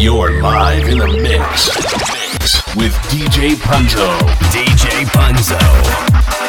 You're live in the mix, mix with DJ Punzo. DJ Punzo.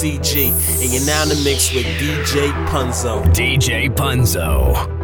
CG, and you're now in the mix with DJ Punzo. DJ Punzo.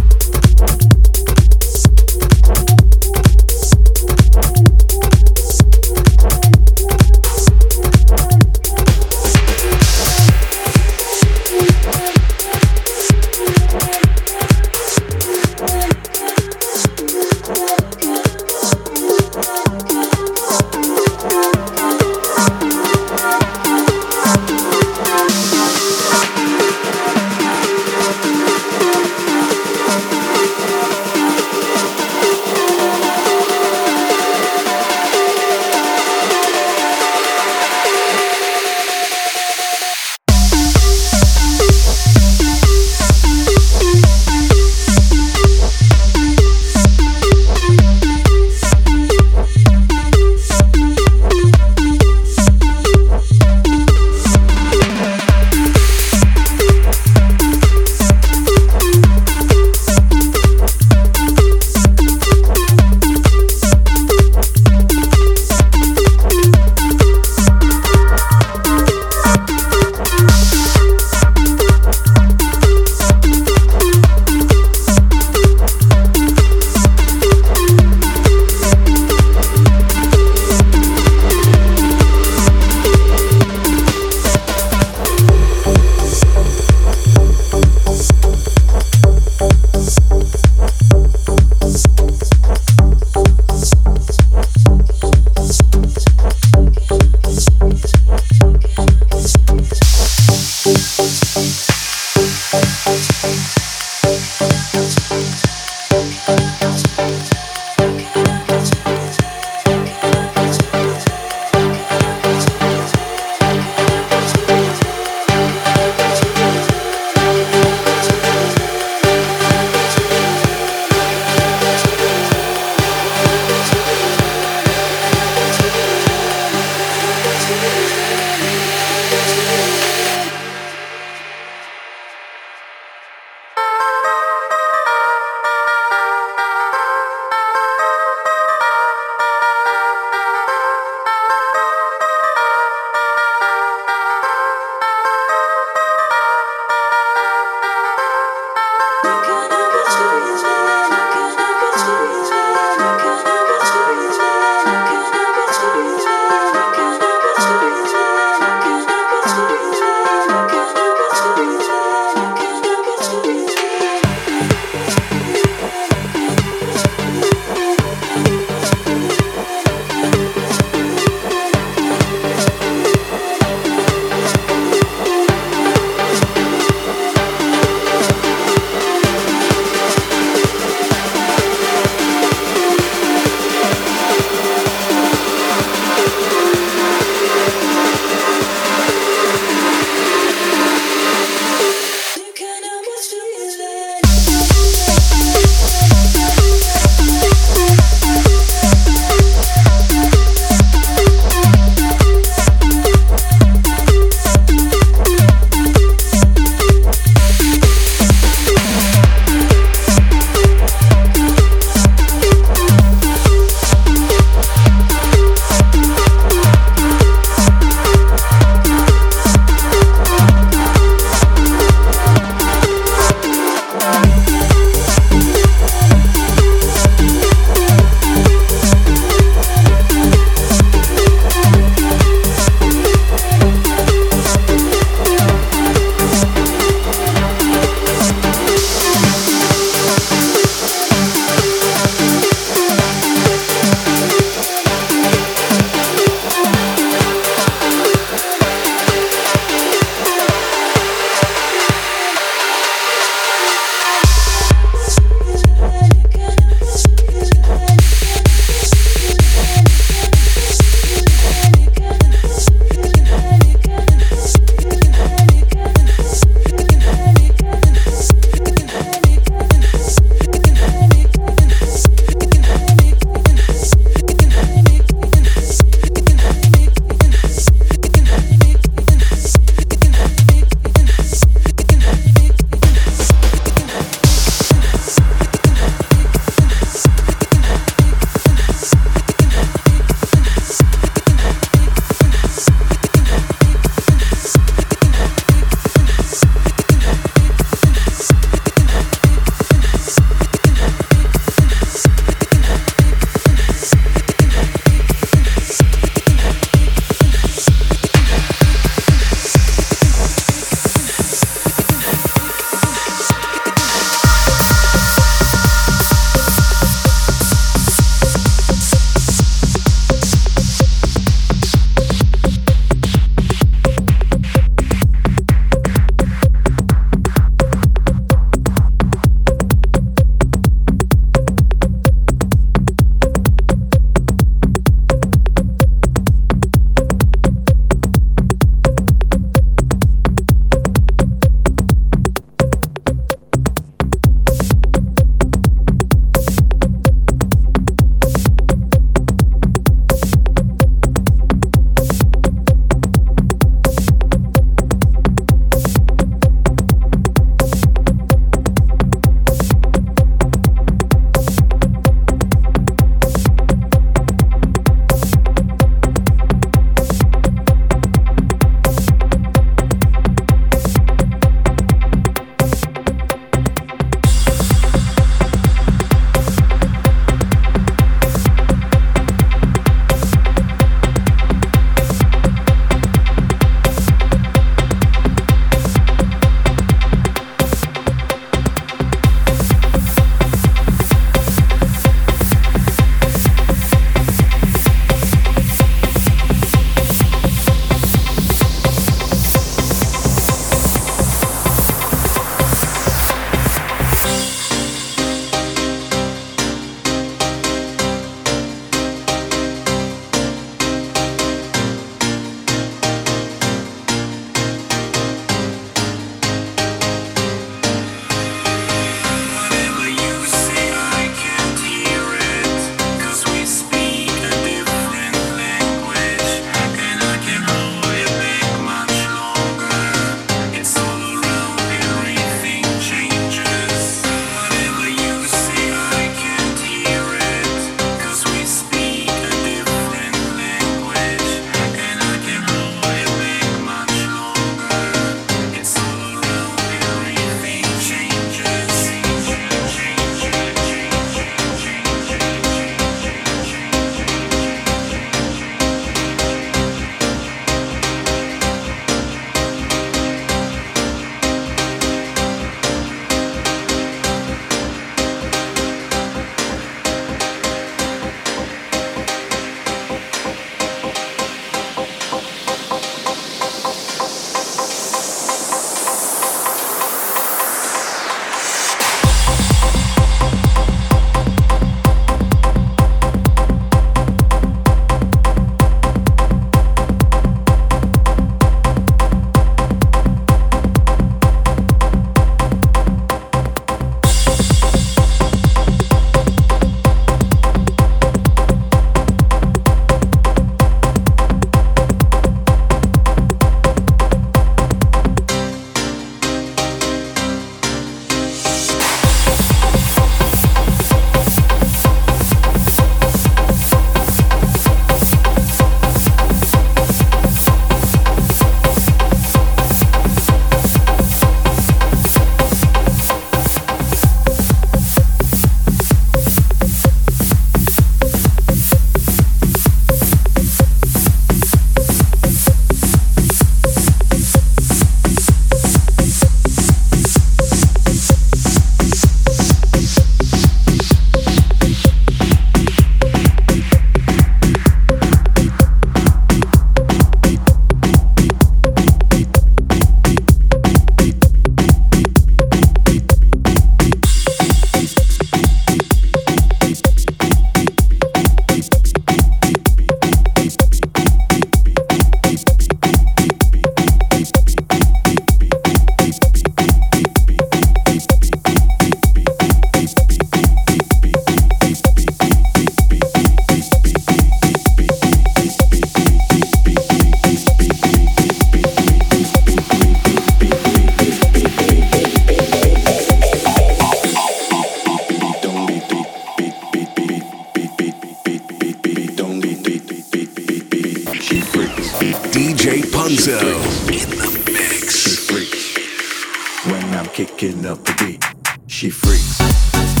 She freaks.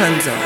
DJ Punzo.